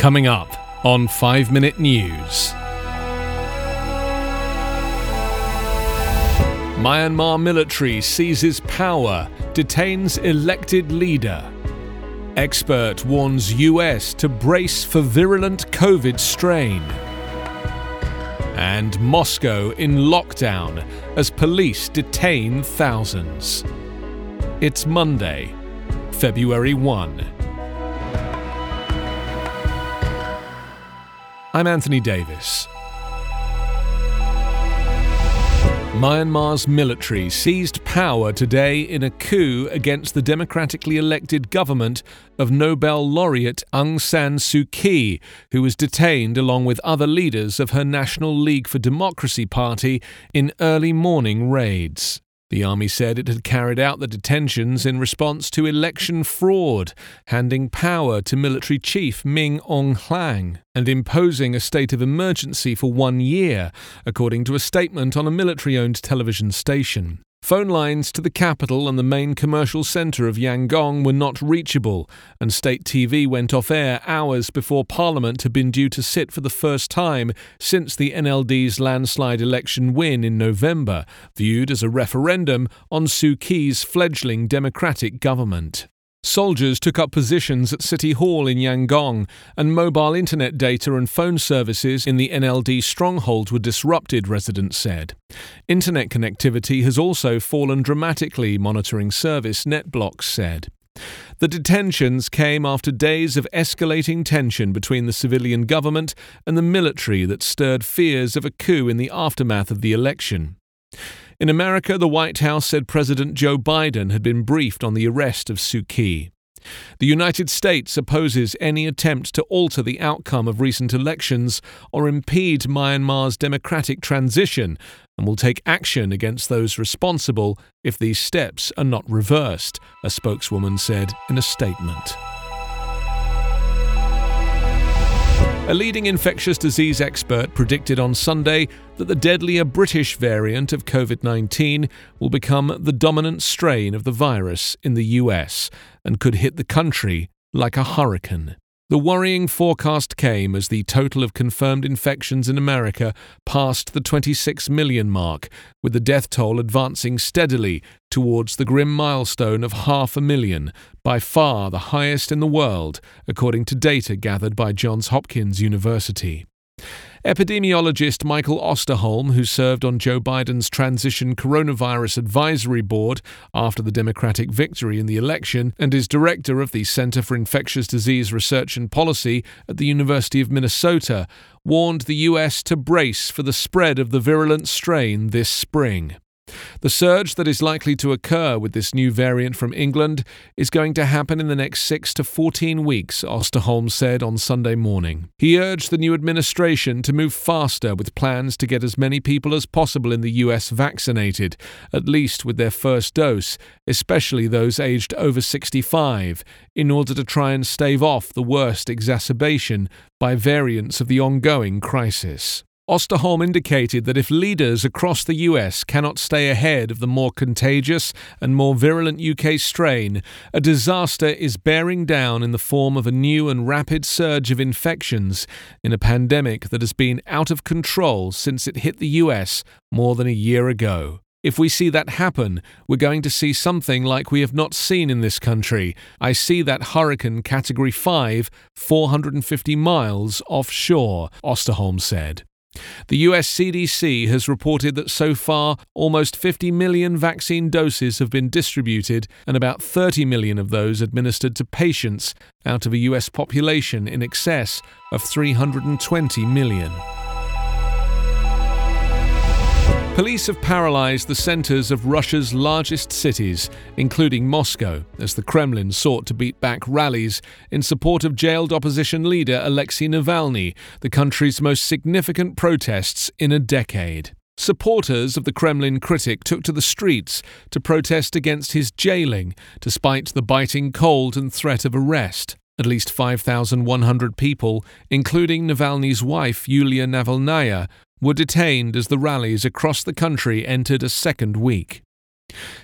Coming up on 5 Minute News. Myanmar military seizes power, detains elected leader. Expert warns US to brace for virulent COVID strain. And Moscow in lockdown as police detain thousands. It's Monday, February 1. I'm Anthony Davis. Myanmar's military seized power today in a coup against the democratically elected government of Nobel laureate Aung San Suu Kyi, who was detained along with other leaders of her National League for Democracy party in early morning raids. The army said it had carried out the detentions in response to election fraud, handing power to military chief Min Aung Hlaing and imposing a state of emergency for one year, according to a statement on a military owned television station. Phone lines to the capital and the main commercial centre of Yangon were not reachable, and state TV went off air hours before Parliament had been due to sit for the first time since the NLD's landslide election win in November, viewed as a referendum on Suu Kyi's fledgling democratic government. Soldiers took up positions at City Hall in Yangon, and mobile internet data and phone services in the NLD stronghold were disrupted, residents said. Internet connectivity has also fallen dramatically, monitoring service NetBlocks said. The detentions came after days of escalating tension between the civilian government and the military that stirred fears of a coup in the aftermath of the election. In America, the White House said President Joe Biden had been briefed on the arrest of Suu Kyi. The United States opposes any attempt to alter the outcome of recent elections or impede Myanmar's democratic transition and will take action against those responsible if these steps are not reversed, a spokeswoman said in a statement. A leading infectious disease expert predicted on Sunday that the deadlier British variant of COVID 19 will become the dominant strain of the virus in the US and could hit the country like a hurricane. The worrying forecast came as the total of confirmed infections in America passed the 26 million mark, with the death toll advancing steadily towards the grim milestone of half a million, by far the highest in the world, according to data gathered by Johns Hopkins University. Epidemiologist Michael Osterholm, who served on Joe Biden's transition coronavirus advisory board after the Democratic victory in the election, and is director of the Center for Infectious Disease Research and Policy at the University of Minnesota, warned the U.S. to brace for the spread of the virulent strain this spring. The surge that is likely to occur with this new variant from England is going to happen in the next 6 to 14 weeks, Osterholm said on Sunday morning. He urged the new administration to move faster with plans to get as many people as possible in the US vaccinated, at least with their first dose, especially those aged over 65, in order to try and stave off the worst exacerbation by variants of the ongoing crisis. Osterholm indicated that if leaders across the US cannot stay ahead of the more contagious and more virulent UK strain, a disaster is bearing down in the form of a new and rapid surge of infections in a pandemic that has been out of control since it hit the US more than a year ago. If we see that happen, we're going to see something like we have not seen in this country. I see that hurricane category 5, 450 miles offshore, Osterholm said. The US CDC has reported that so far almost 50 million vaccine doses have been distributed and about 30 million of those administered to patients out of a US population in excess of 320 million. Police have paralyzed the centers of Russia's largest cities, including Moscow, as the Kremlin sought to beat back rallies in support of jailed opposition leader Alexei Navalny, the country's most significant protests in a decade. Supporters of the Kremlin critic took to the streets to protest against his jailing, despite the biting cold and threat of arrest. At least 5,100 people, including Navalny's wife Yulia Navalnaya, were detained as the rallies across the country entered a second week.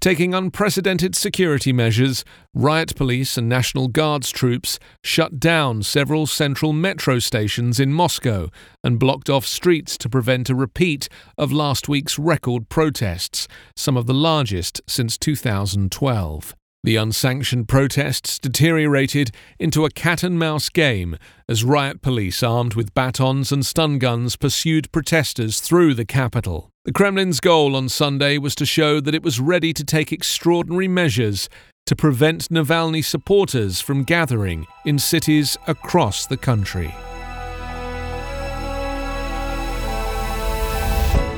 Taking unprecedented security measures, riot police and National Guards troops shut down several central metro stations in Moscow and blocked off streets to prevent a repeat of last week's record protests, some of the largest since 2012. The unsanctioned protests deteriorated into a cat and mouse game as riot police armed with batons and stun guns pursued protesters through the capital. The Kremlin's goal on Sunday was to show that it was ready to take extraordinary measures to prevent Navalny supporters from gathering in cities across the country.